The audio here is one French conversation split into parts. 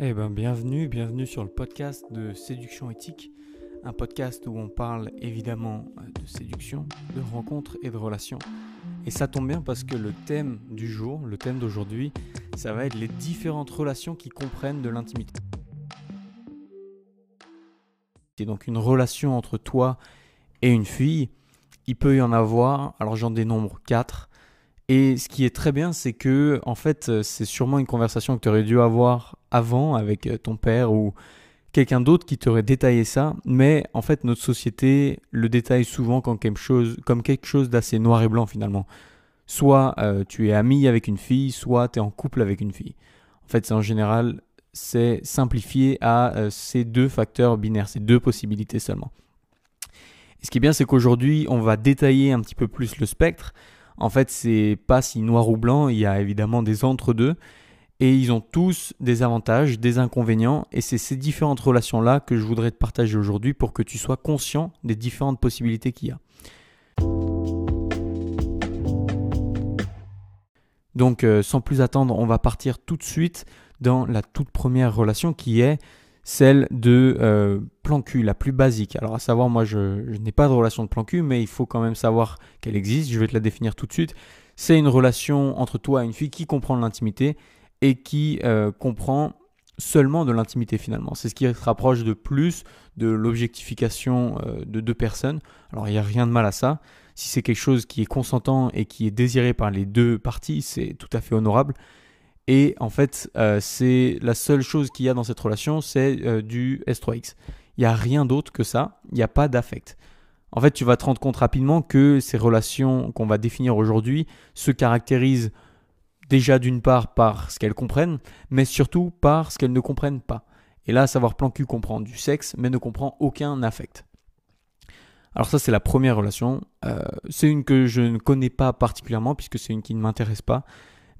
Eh ben bienvenue, bienvenue sur le podcast de Séduction éthique, un podcast où on parle évidemment euh, de séduction, de rencontres et de relations. Et ça tombe bien parce que le thème du jour, le thème d'aujourd'hui, ça va être les différentes relations qui comprennent de l'intimité. C'est donc une relation entre toi et une fille. Il peut y en avoir, alors j'en dénombre quatre. Et ce qui est très bien, c'est que en fait, euh, c'est sûrement une conversation que tu aurais dû avoir avant avec euh, ton père ou quelqu'un d'autre qui t'aurait détaillé ça. Mais en fait, notre société le détaille souvent comme quelque chose, comme quelque chose d'assez noir et blanc finalement. Soit euh, tu es ami avec une fille, soit tu es en couple avec une fille. En fait, c'est en général, c'est simplifié à ces deux facteurs binaires, ces deux possibilités seulement. Et ce qui est bien, c'est qu'aujourd'hui, on va détailler un petit peu plus le spectre en fait, c'est pas si noir ou blanc, il y a évidemment des entre-deux. Et ils ont tous des avantages, des inconvénients, et c'est ces différentes relations-là que je voudrais te partager aujourd'hui pour que tu sois conscient des différentes possibilités qu'il y a. Donc euh, sans plus attendre, on va partir tout de suite dans la toute première relation qui est celle de euh, plan cul, la plus basique. Alors à savoir, moi je, n'ai pas de relation de plan cul, mais il faut quand même savoir qu'elle existe. Je vais te la définir tout de suite. C'est une relation entre toi et une fille qui comprend l'intimité et qui euh, comprend seulement de l'intimité finalement. C'est ce qui se rapproche de plus de l'objectification euh, de deux personnes. Alors il n'y a rien de mal à ça. Si c'est quelque chose qui est consentant et qui est désiré par les deux parties, c'est tout à fait honorable. Et en fait, euh, c'est la seule chose qu'il y a dans cette relation, c'est euh, du S3X. Il n'y a rien d'autre que ça. Il n'y a pas d'affect. En fait, tu vas te rendre compte rapidement que ces relations qu'on va définir aujourd'hui se caractérisent déjà d'une part par ce qu'elles comprennent, mais surtout par ce qu'elles ne comprennent pas. Et là, savoir plan cul comprend du sexe, mais ne comprend aucun affect. Alors ça, c'est la première relation. Euh, c'est une que je ne connais pas particulièrement, puisque c'est une qui ne m'intéresse pas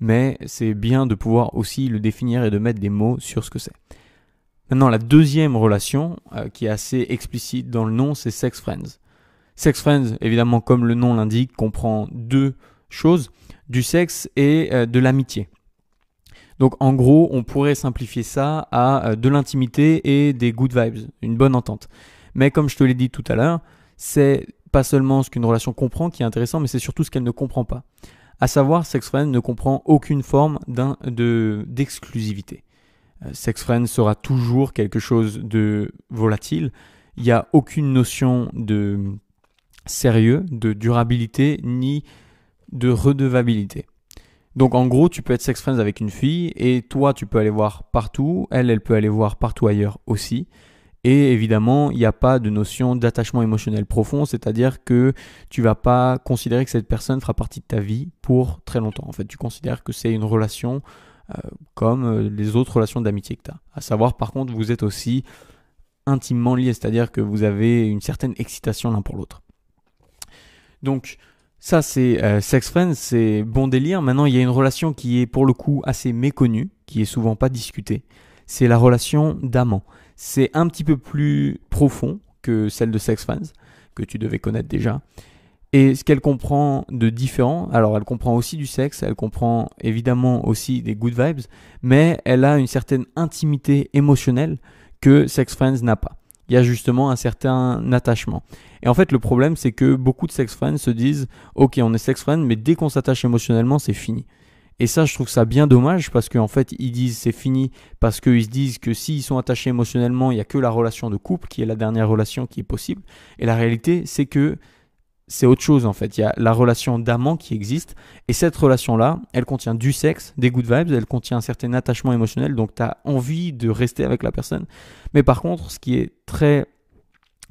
mais c'est bien de pouvoir aussi le définir et de mettre des mots sur ce que c'est. Maintenant, la deuxième relation, euh, qui est assez explicite dans le nom, c'est Sex Friends. Sex Friends, évidemment, comme le nom l'indique, comprend deux choses, du sexe et euh, de l'amitié. Donc en gros, on pourrait simplifier ça à euh, de l'intimité et des good vibes, une bonne entente. Mais comme je te l'ai dit tout à l'heure, c'est pas seulement ce qu'une relation comprend qui est intéressant, mais c'est surtout ce qu'elle ne comprend pas. À savoir, Sex Friend ne comprend aucune forme d'exclusivité. Euh, Sex Friend sera toujours quelque chose de volatile. Il n'y a aucune notion de sérieux, de durabilité, ni de redevabilité. Donc en gros, tu peux être sex friends avec une fille et toi, tu peux aller voir partout, elle, elle peut aller voir partout ailleurs aussi. Et évidemment, il n'y a pas de notion d'attachement émotionnel profond, c'est-à-dire que tu vas pas considérer que cette personne fera partie de ta vie pour très longtemps. En fait, tu considères que c'est une relation euh, comme euh, les autres relations d'amitié que tu as. À savoir, par contre, vous êtes aussi intimement liés, c'est-à-dire que vous avez une certaine excitation l'un pour l'autre. Donc, ça, c'est euh, sex friends, c'est bon délire. Maintenant, il y a une relation qui est pour le coup assez méconnue, qui est souvent pas discutée. C'est la relation d'amant. C'est un petit peu plus profond que celle de Sex Friends, que tu devais connaître déjà. Et ce qu'elle comprend de différent, alors elle comprend aussi du sexe, elle comprend évidemment aussi des good vibes, mais elle a une certaine intimité émotionnelle que Sex Friends n'a pas. Il y a justement un certain attachement. Et en fait, le problème, c'est que beaucoup de sex friends se disent, ok, on est sex friends, mais dès qu'on s'attache émotionnellement, c'est fini. Et ça, je trouve ça bien dommage parce qu'en fait, ils disent c'est fini parce qu'ils se disent que s'ils sont attachés émotionnellement, il n'y a que la relation de couple qui est la dernière relation qui est possible. Et la réalité, c'est que c'est autre chose en fait. Il y a la relation d'amant qui existe et cette relation-là, elle contient du sexe, des good vibes, elle contient un certain attachement émotionnel, donc tu as envie de rester avec la personne. Mais par contre, ce qui est très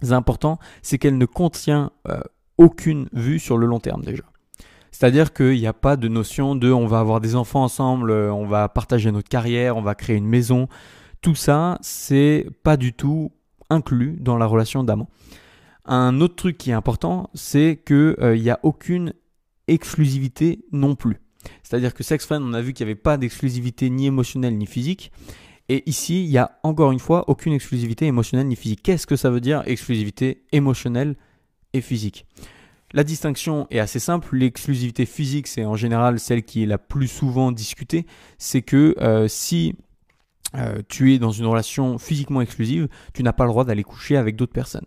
important, c'est qu'elle ne contient euh, aucune vue sur le long terme déjà. C'est-à-dire qu'il n'y a pas de notion de on va avoir des enfants ensemble, euh, on va partager notre carrière, on va créer une maison. Tout ça, c'est pas du tout inclus dans la relation d'amant. Un autre truc qui est important, c'est qu'il euh, n'y a aucune exclusivité non plus. C'est-à-dire que Sex Friend, on a vu qu'il n'y avait pas d'exclusivité ni émotionnelle ni physique. Et ici, il y a encore une fois aucune exclusivité émotionnelle ni physique. Qu'est-ce que ça veut dire exclusivité émotionnelle et physique? La distinction est assez simple. L'exclusivité physique, c'est en général celle qui est la plus souvent discutée. C'est que euh, si euh, tu es dans une relation physiquement exclusive, tu n'as pas le droit d'aller coucher avec d'autres personnes.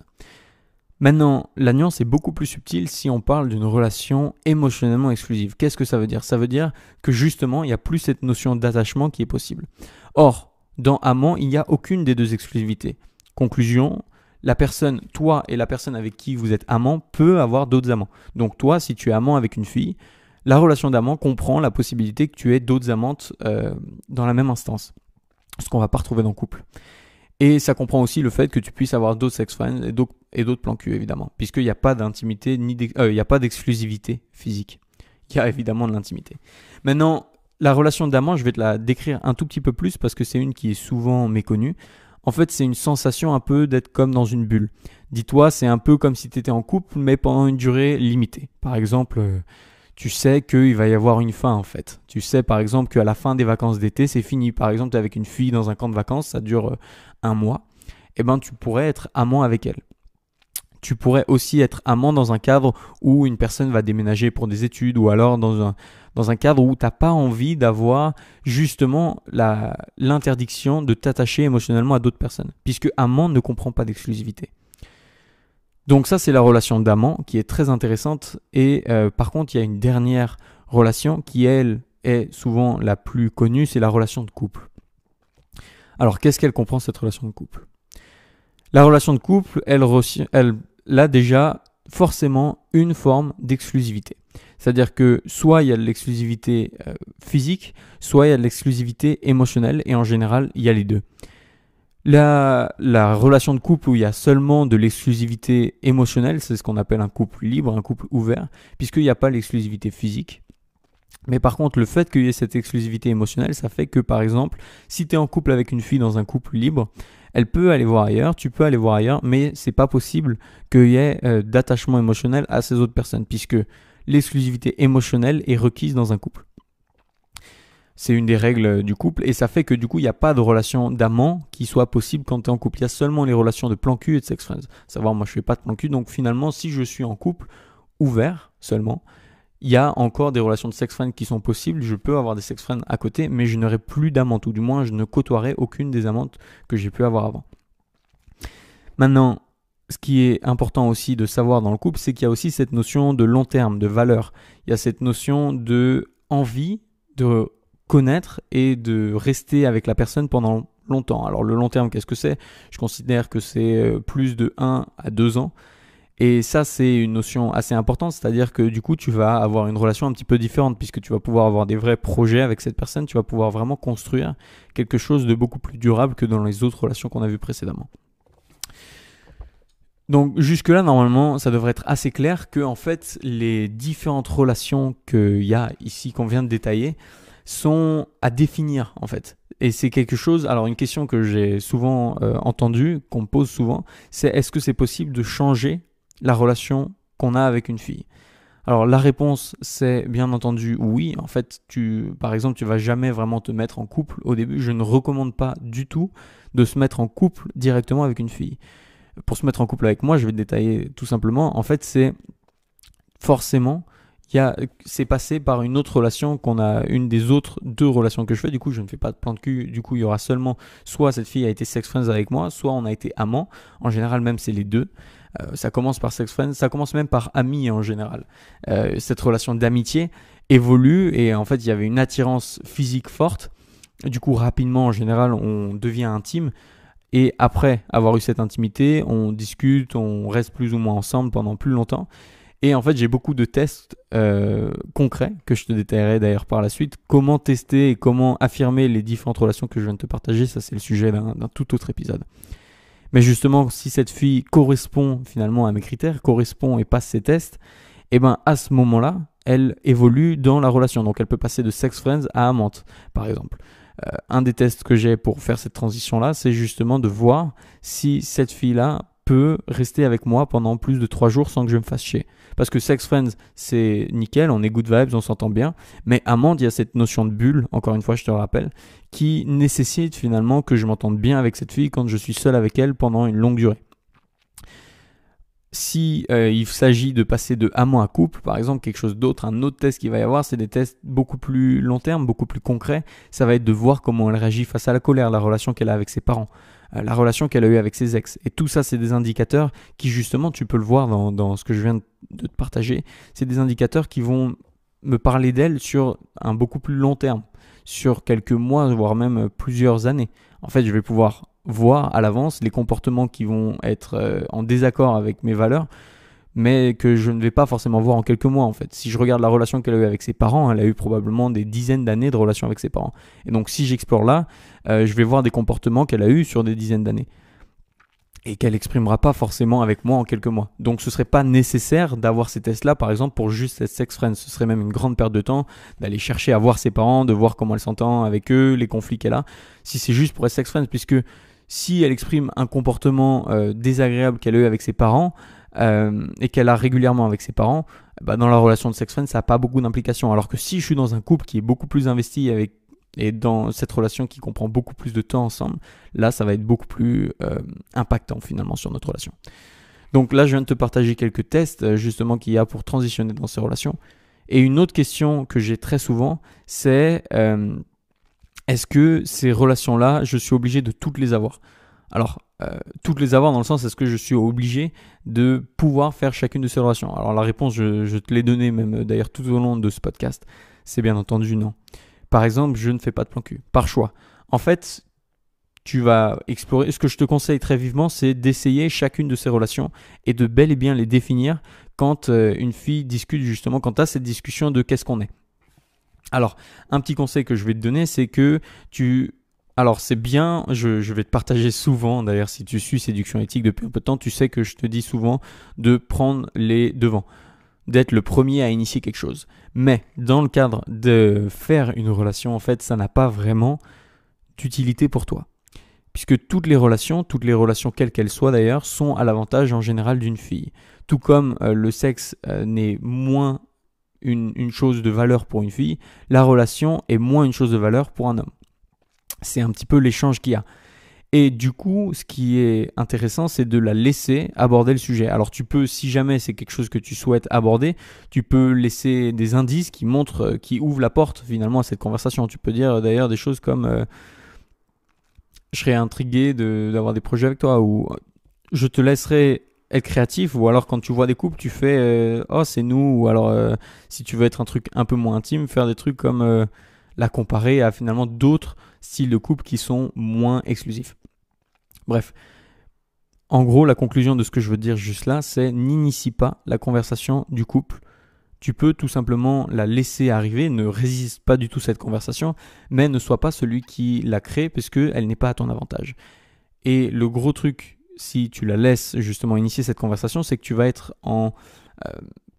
Maintenant, la nuance est beaucoup plus subtile si on parle d'une relation émotionnellement exclusive. Qu'est-ce que ça veut dire? Ça veut dire que justement, il n'y a plus cette notion d'attachement qui est possible. Or, dans amant, il n'y a aucune des deux exclusivités. Conclusion, la personne, toi et la personne avec qui vous êtes amant, peut avoir d'autres amants. Donc toi, si tu es amant avec une fille, la relation d'amant comprend la possibilité que tu aies d'autres amantes euh, dans la même instance. Ce qu'on va pas retrouver dans le couple. Et ça comprend aussi le fait que tu puisses avoir d'autres sex friends et d'autres plans cul, évidemment. Puisqu'il n'y a pas d'intimité, euh, il n'y a pas d'exclusivité physique. Il y a évidemment de l'intimité. Maintenant, la relation d'amant, je vais te la décrire un tout petit peu plus parce que c'est une qui est souvent méconnue. En fait, c'est une sensation un peu d'être comme dans une bulle. Dis-toi, c'est un peu comme si tu étais en couple, mais pendant une durée limitée. Par exemple, euh, tu sais qu'il va y avoir une fin en fait. Tu sais par exemple qu'à la fin des vacances d'été, c'est fini. Par exemple, tu es avec une fille dans un camp de vacances, ça dure euh, un mois. Eh ben, tu pourrais être amant avec elle. Tu pourrais aussi être amant dans un cadre où une personne va déménager pour des études ou alors dans un, cadre où tu n'as pas envie d'avoir justement l'interdiction de t'attacher émotionnellement à d'autres personnes. Puisque amant ne comprend pas d'exclusivité. Donc ça, c'est la relation d'amant qui est très intéressante. Et euh, par contre, il y a une dernière relation qui, elle, est souvent la plus connue, c'est la relation de couple. Alors, qu'est-ce qu'elle comprend, cette relation de couple? La relation de couple, elle, elle a déjà forcément une forme d'exclusivité. C'est-à-dire que soit il y a de l'exclusivité euh, physique, soit il y a de l'exclusivité émotionnelle, et en général, il y a les deux. La, la, relation de couple où il y a seulement de l'exclusivité émotionnelle, c'est ce qu'on appelle un couple libre, un couple ouvert, puisqu'il n'y a pas l'exclusivité physique. Mais par contre, le fait qu'il y ait cette exclusivité émotionnelle, ça fait que par exemple, si tu es en couple avec une fille dans un couple libre, elle peut aller voir ailleurs, tu peux aller voir ailleurs, mais c'est pas possible qu'il y ait euh, d'attachement émotionnel à ces autres personnes, puisque l'exclusivité émotionnelle est requise dans un couple. C'est une des règles du couple et ça fait que du coup il n'y a pas de relation d'amant qui soit possible quand tu es en couple. Il y a seulement les relations de plan cul et de sex friends. Savoir moi je fais pas de plan cul donc finalement si je suis en couple ouvert seulement, il y a encore des relations de sex friends qui sont possibles. Je peux avoir des sex friends à côté mais je n'aurai plus d'amant ou du moins je ne côtoierai aucune des amantes que j'ai pu avoir avant. Maintenant, ce qui est important aussi de savoir dans le couple, c'est qu'il y a aussi cette notion de long terme, de valeur. Il y a cette notion de envie de connaître et de rester avec la personne pendant longtemps. Alors le long terme, qu'est-ce que c'est? Je considère que c'est euh, plus de 1 à 2 ans. Et ça, c'est une notion assez importante, c'est-à-dire que du coup, tu vas avoir une relation un petit peu différente puisque tu vas pouvoir avoir des vrais projets avec cette personne, tu vas pouvoir vraiment construire quelque chose de beaucoup plus durable que dans les autres relations qu'on a vues précédemment. Donc jusque-là, normalement, ça devrait être assez clair que en fait, les différentes relations qu'il y a ici qu'on vient de détailler, sont à définir en fait. Et c'est quelque chose, alors une question que j'ai souvent euh, entendue, qu'on me pose souvent, c'est est-ce que c'est possible de changer la relation qu'on a avec une fille alors la réponse c'est bien entendu oui. En fait, tu par exemple, tu vas jamais vraiment te mettre en couple au début. Je ne recommande pas du tout de se mettre en couple directement avec une fille. Pour se mettre en couple avec moi, je vais te détailler tout simplement. En fait, c'est forcément c'est passé par une autre relation qu'on a, une des autres deux relations que je fais. Du coup, je ne fais pas de plan de cul. Du coup, il y aura seulement soit cette fille a été sex friends avec moi, soit on a été amant. En général, même c'est les deux. Euh, ça commence par sex friends, ça commence même par ami en général. Euh, cette relation d'amitié évolue et en fait, il y avait une attirance physique forte. Du coup, rapidement, en général, on devient intime. Et après avoir eu cette intimité, on discute, on reste plus ou moins ensemble pendant plus longtemps. Et en fait, j'ai beaucoup de tests euh, concrets que je te détaillerai d'ailleurs par la suite. Comment tester et comment affirmer les différentes relations que je viens de te partager, ça c'est le sujet d'un tout autre épisode. Mais justement, si cette fille correspond finalement à mes critères, correspond et passe ses tests, eh ben à ce moment-là, elle évolue dans la relation. Donc elle peut passer de sex friends à amante, par exemple. Euh, un des tests que j'ai pour faire cette transition-là, c'est justement de voir si cette fille-là peut rester avec moi pendant plus de 3 jours sans que je me fasse chier. Parce que Sex Friends, c'est nickel, on est good vibes, on s'entend bien. Mais Amande, il y a cette notion de bulle, encore une fois, je te le rappelle, qui nécessite finalement que je m'entende bien avec cette fille quand je suis seul avec elle pendant une longue durée. si euh, il s'agit de passer de amant à couple, par exemple, quelque chose d'autre, un autre test qu'il va y avoir, c'est des tests beaucoup plus long terme, beaucoup plus concrets. Ça va être de voir comment elle réagit face à la colère, la relation qu'elle a avec ses parents, la relation qu'elle a eue avec ses ex. Et tout ça, c'est des indicateurs qui, justement, tu peux le voir dans, dans ce que je viens de te partager, c'est des indicateurs qui vont me parler d'elle sur un beaucoup plus long terme, sur quelques mois, voire même plusieurs années. En fait, je vais pouvoir voir à l'avance les comportements qui vont être euh, en désaccord avec mes valeurs, mais que je ne vais pas forcément voir en quelques mois en fait. Si je regarde la relation qu'elle a eue avec ses parents, elle a eu probablement des dizaines d'années de relation avec ses parents. Et donc si j'explore là, euh, je vais voir des comportements qu'elle a eus sur des dizaines d'années et qu'elle exprimera pas forcément avec moi en quelques mois. Donc ce serait pas nécessaire d'avoir ces tests-là, par exemple, pour juste être sex friend. Ce serait même une grande perte de temps d'aller chercher à voir ses parents, de voir comment elle s'entend avec eux, les conflits qu'elle a. Si c'est juste pour être sex friend, puisque si elle exprime un comportement euh, désagréable qu'elle a eu avec ses parents euh, et qu'elle a régulièrement avec ses parents, bah, dans la relation de sex friend, ça n'a pas beaucoup d'implications. Alors que si je suis dans un couple qui est beaucoup plus investi avec et dans cette relation qui comprend beaucoup plus de temps ensemble, là, ça va être beaucoup plus euh, impactant finalement sur notre relation. Donc là, je viens de te partager quelques tests justement qu'il y a pour transitionner dans ces relations. Et une autre question que j'ai très souvent, c'est est-ce que ces relations-là, je suis obligé de toutes les avoir? Alors, euh, toutes les avoir dans le sens, est-ce que je suis obligé de pouvoir faire chacune de ces relations? Alors la réponse, je, te l'ai donnée même euh, d'ailleurs tout au long de ce podcast, c'est bien entendu non. Par exemple, je ne fais pas de plan cul, par choix. En fait, tu vas explorer, ce que je te conseille très vivement, c'est d'essayer chacune de ces relations et de bel et bien les définir quand euh, une fille discute justement, quand tu as cette discussion de qu'est-ce qu'on est. Alors, un petit conseil que je vais te donner, c'est que tu... Alors, c'est bien, je, vais te partager souvent, d'ailleurs, si tu suis séduction éthique depuis un peu de temps, tu sais que je te dis souvent de prendre les devants, d'être le premier à initier quelque chose. Mais, dans le cadre de faire une relation, en fait, ça n'a pas vraiment d'utilité pour toi. Puisque toutes les relations, toutes les relations quelles qu'elles soient d'ailleurs, sont à l'avantage en général d'une fille. Tout comme euh, le sexe euh, n'est moins une, chose de valeur pour une fille, la relation est moins une chose de valeur pour un homme. C'est un petit peu l'échange qu'il y a. Et du coup, ce qui est intéressant, c'est de la laisser aborder le sujet. Alors tu peux, si jamais c'est quelque chose que tu souhaites aborder, tu peux laisser des indices qui montrent, euh, qui ouvrent la porte finalement à cette conversation. Tu peux dire d'ailleurs des choses comme euh, je serais intrigué d'avoir des projets avec toi ou je te laisserai être créatif ou alors quand tu vois des couples tu fais euh, oh c'est nous ou alors euh, si tu veux être un truc un peu moins intime faire des trucs comme euh, la comparer à finalement d'autres styles de couple qui sont moins exclusifs bref en gros la conclusion de ce que je veux dire juste là c'est n'initie pas la conversation du couple tu peux tout simplement la laisser arriver, ne résiste pas du tout cette conversation, mais ne sois pas celui qui la crée puisque elle n'est pas à ton avantage. Et le gros truc si tu la laisses justement initier cette conversation, c'est que tu vas être en euh,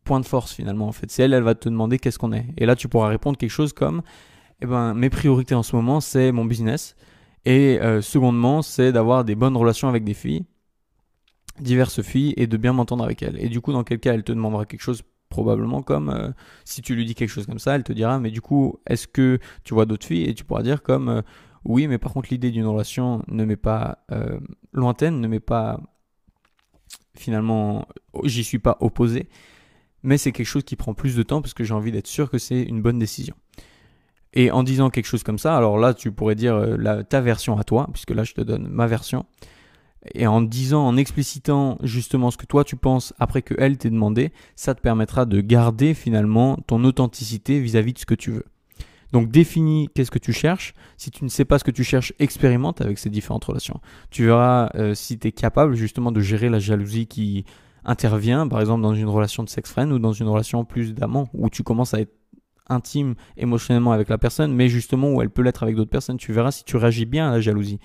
point de force finalement. En fait, c'est elle, elle va te demander qu'est-ce qu'on est. Et là, tu pourras répondre quelque chose comme eh ben, mes priorités en ce moment, c'est mon business. Et euh, secondement, c'est d'avoir des bonnes relations avec des filles, diverses filles, et de bien m'entendre avec elles. Et du coup, dans quel cas elle te demandera quelque chose probablement comme euh, si tu lui dis quelque chose comme ça, elle te dira mais du coup est-ce que tu vois d'autres filles? Et tu pourras dire comme oui, mais par contre, l'idée d'une relation ne m'est pas euh, lointaine, ne m'est pas finalement, j'y suis pas opposé, mais c'est quelque chose qui prend plus de temps parce que j'ai envie d'être sûr que c'est une bonne décision. Et en disant quelque chose comme ça, alors là, tu pourrais dire euh, ta version à toi, puisque là, je te donne ma version. Et en disant, en explicitant justement ce que toi tu penses après que elle t'ait demandé, ça te permettra de garder finalement ton authenticité vis à -vis de ce que tu veux. Donc définis qu'est-ce que tu cherches. Si tu ne sais pas ce que tu cherches, expérimente avec ces différentes relations. Tu verras euh, si tu es capable justement de gérer la jalousie qui intervient, par exemple dans une relation de sex friend ou dans une relation plus d'amant, où tu commences à être intime émotionnellement avec la personne, mais justement où elle peut l'être avec d'autres personnes. Tu verras si tu réagis bien à la jalousie.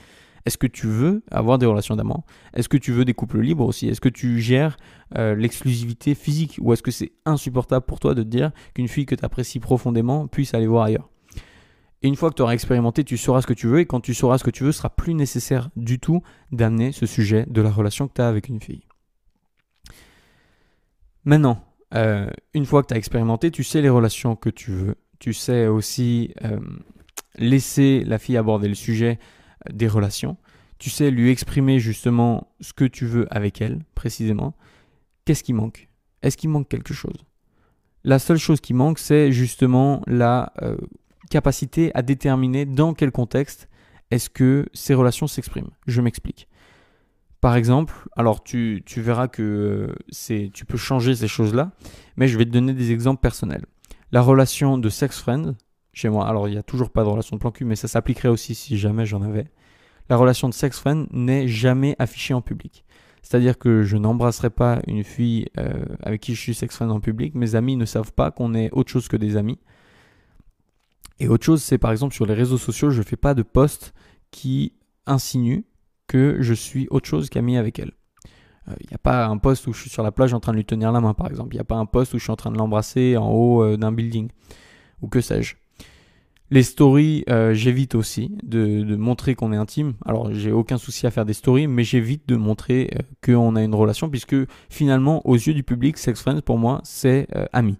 Est-ce que tu veux avoir des relations d'amant Est-ce que tu veux des couples libres aussi? Est-ce que tu gères euh, l'exclusivité physique? Ou est-ce que c'est insupportable pour toi de te dire qu'une fille que tu apprécies profondément puisse aller voir ailleurs? Et une fois que tu auras expérimenté, tu sauras ce que tu veux. Et quand tu sauras ce que tu veux, ce sera plus nécessaire du tout d'amener ce sujet de la relation que tu as avec une fille. Maintenant, euh, une fois que tu as expérimenté, tu sais les relations que tu veux. Tu sais aussi euh, laisser la fille aborder le sujet euh, des relations. Tu sais lui exprimer justement ce que tu veux avec elle, précisément. qu'est-ce qui manque? Est-ce qu'il manque quelque chose? La seule chose qui manque, c'est justement la capacité à déterminer dans quel contexte est-ce que ces relations s'expriment. Je m'explique. Par exemple, alors tu, verras que c'est, tu peux changer ces choses-là, mais je vais te donner des exemples personnels. La relation de sex friend, chez moi, alors il n'y a toujours pas de relation de plan cul, mais ça s'appliquerait aussi si jamais j'en avais. La relation de sex friend n'est jamais affichée en public. C'est-à-dire que je n'embrasserai pas une fille euh, avec qui je suis sex friend en public. Mes amis ne savent pas qu'on est autre chose que des amis. Et autre chose, c'est par exemple sur les réseaux sociaux, je ne fais pas de posts qui insinuent que je suis autre chose qu'ami avec elle. Il euh, n'y a pas un post où je suis sur la plage en train de lui tenir la main, par exemple. Il n'y a pas un post où je suis en train de l'embrasser en haut euh, d'un building. Ou que sais-je. Les stories, euh, j'évite aussi de, montrer qu'on est intime. Alors, j'ai aucun souci à faire des stories, mais j'évite de montrer qu'on a une relation, puisque finalement, aux yeux du public, sex friends, pour moi, c'est ami.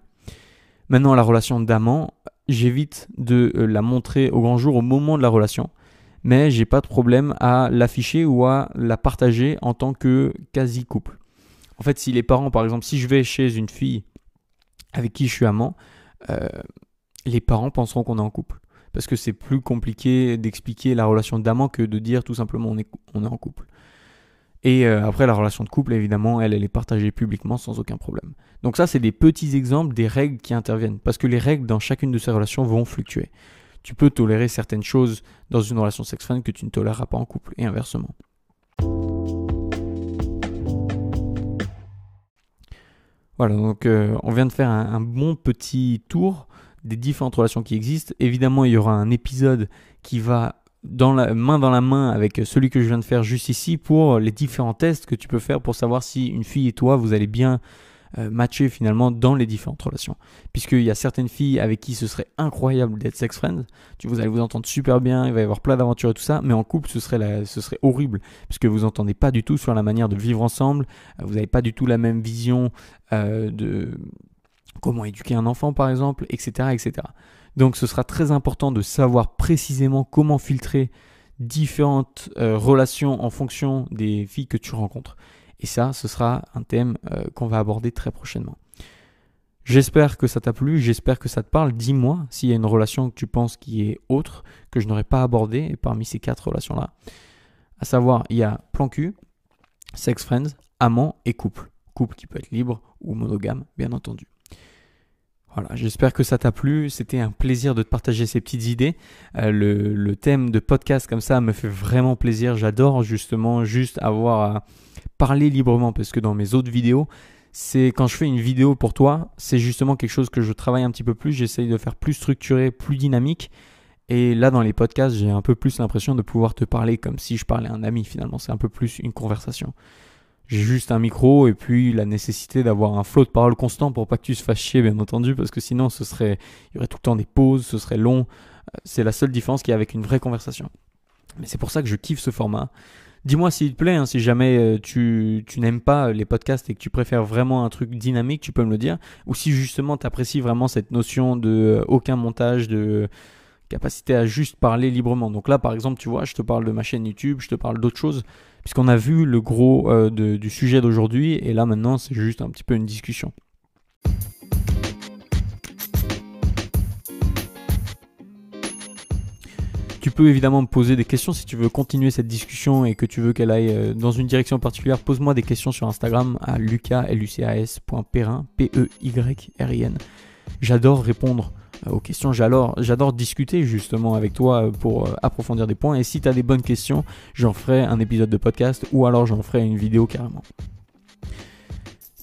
Maintenant, la relation d'amant, j'évite de la montrer au grand jour au moment de la relation mais j'ai pas de problème à l'afficher ou à la partager en tant que quasi couple. En fait, si les parents, par exemple, si je vais chez une fille avec qui je suis amant, euh, les parents penseront qu'on est en couple. Parce que c'est plus compliqué d'expliquer la relation d'amant que de dire tout simplement on est, en couple. Et euh, après, la relation de couple, évidemment, elle, elle est partagée publiquement sans aucun problème. Donc ça, c'est des petits exemples des règles qui interviennent. Parce que les règles dans chacune de ces relations vont fluctuer tu peux tolérer certaines choses dans une relation sex-friend que tu ne toléreras pas en couple, et inversement. Voilà, donc euh, on vient de faire un, bon petit tour des différentes relations qui existent. Évidemment, il y aura un épisode qui va main dans la main avec celui que je viens de faire juste ici pour les différents tests que tu peux faire pour savoir si une fille et toi, vous allez bien euh, matcher finalement dans les différentes relations. Puisqu'il y a certaines filles avec qui ce serait incroyable d'être sex friend, tu, vous allez vous entendre super bien, il va y avoir plein d'aventures et tout ça, mais en couple ce serait, horrible, puisque vous entendez pas du tout sur la manière de vivre ensemble, euh, vous n'avez pas du tout la même vision euh, de comment éduquer un enfant par exemple, etc., etc. Donc ce sera très important de savoir précisément comment filtrer différentes relations en fonction des filles que tu rencontres. Et ça, ce sera un thème euh, qu'on va aborder très prochainement. J'espère que ça t'a plu, j'espère que ça te parle. Dis-moi s'il y a une relation que tu penses qui est autre, que je n'aurais pas abordée parmi ces quatre relations-là. À savoir, il y a plan cul, sex friends, amant et couple. Couple qui peut être libre ou monogame, bien entendu. Voilà, j'espère que ça t'a plu. C'était un plaisir de te partager ces petites idées. Euh, le, thème de podcast comme ça me fait vraiment plaisir. J'adore justement juste avoir parler librement parce que dans mes autres vidéos, c'est quand je fais une vidéo pour toi, c'est justement quelque chose que je travaille un petit peu plus, j'essaye de faire plus structuré, plus dynamique. Et là, dans les podcasts, j'ai un peu plus l'impression de pouvoir te parler comme si je parlais à un ami finalement. C'est un peu plus une conversation. J'ai juste un micro et puis la nécessité d'avoir un flot de paroles constant pour pas que tu se fasses chier, bien entendu, parce que sinon, ce serait, il y aurait tout le temps des pauses, ce serait long. Euh, c'est la seule différence qu'il y a avec une vraie conversation. Mais c'est pour ça que je kiffe ce format. Dis-moi s'il te plaît, hein, si jamais euh, tu, n'aimes pas les podcasts et que tu préfères vraiment un truc dynamique, tu peux me le dire. Ou si justement tu apprécies vraiment cette notion de euh, aucun montage, de capacité à juste parler librement. Donc là, par exemple, tu vois, je te parle de ma chaîne YouTube, je te parle d'autres choses, puisqu'on a vu le gros euh, du sujet d'aujourd'hui, et là maintenant, c'est juste un petit peu une discussion. Tu peux évidemment me poser des questions si tu veux continuer cette discussion et que tu veux qu'elle aille euh, dans une direction particulière. Pose-moi des questions sur Instagram à lucas.lucas.perin, P-E-Y-R-I-N. J'adore répondre euh, aux questions, j'adore discuter justement avec toi euh, pour approfondir des points. Et si tu as des bonnes questions, j'en ferai un épisode de podcast ou alors j'en ferai une vidéo carrément.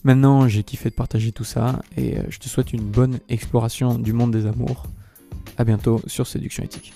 Maintenant, j'ai kiffé de partager tout ça et je te souhaite une bonne exploration du monde des amours. A bientôt sur Séduction Éthique.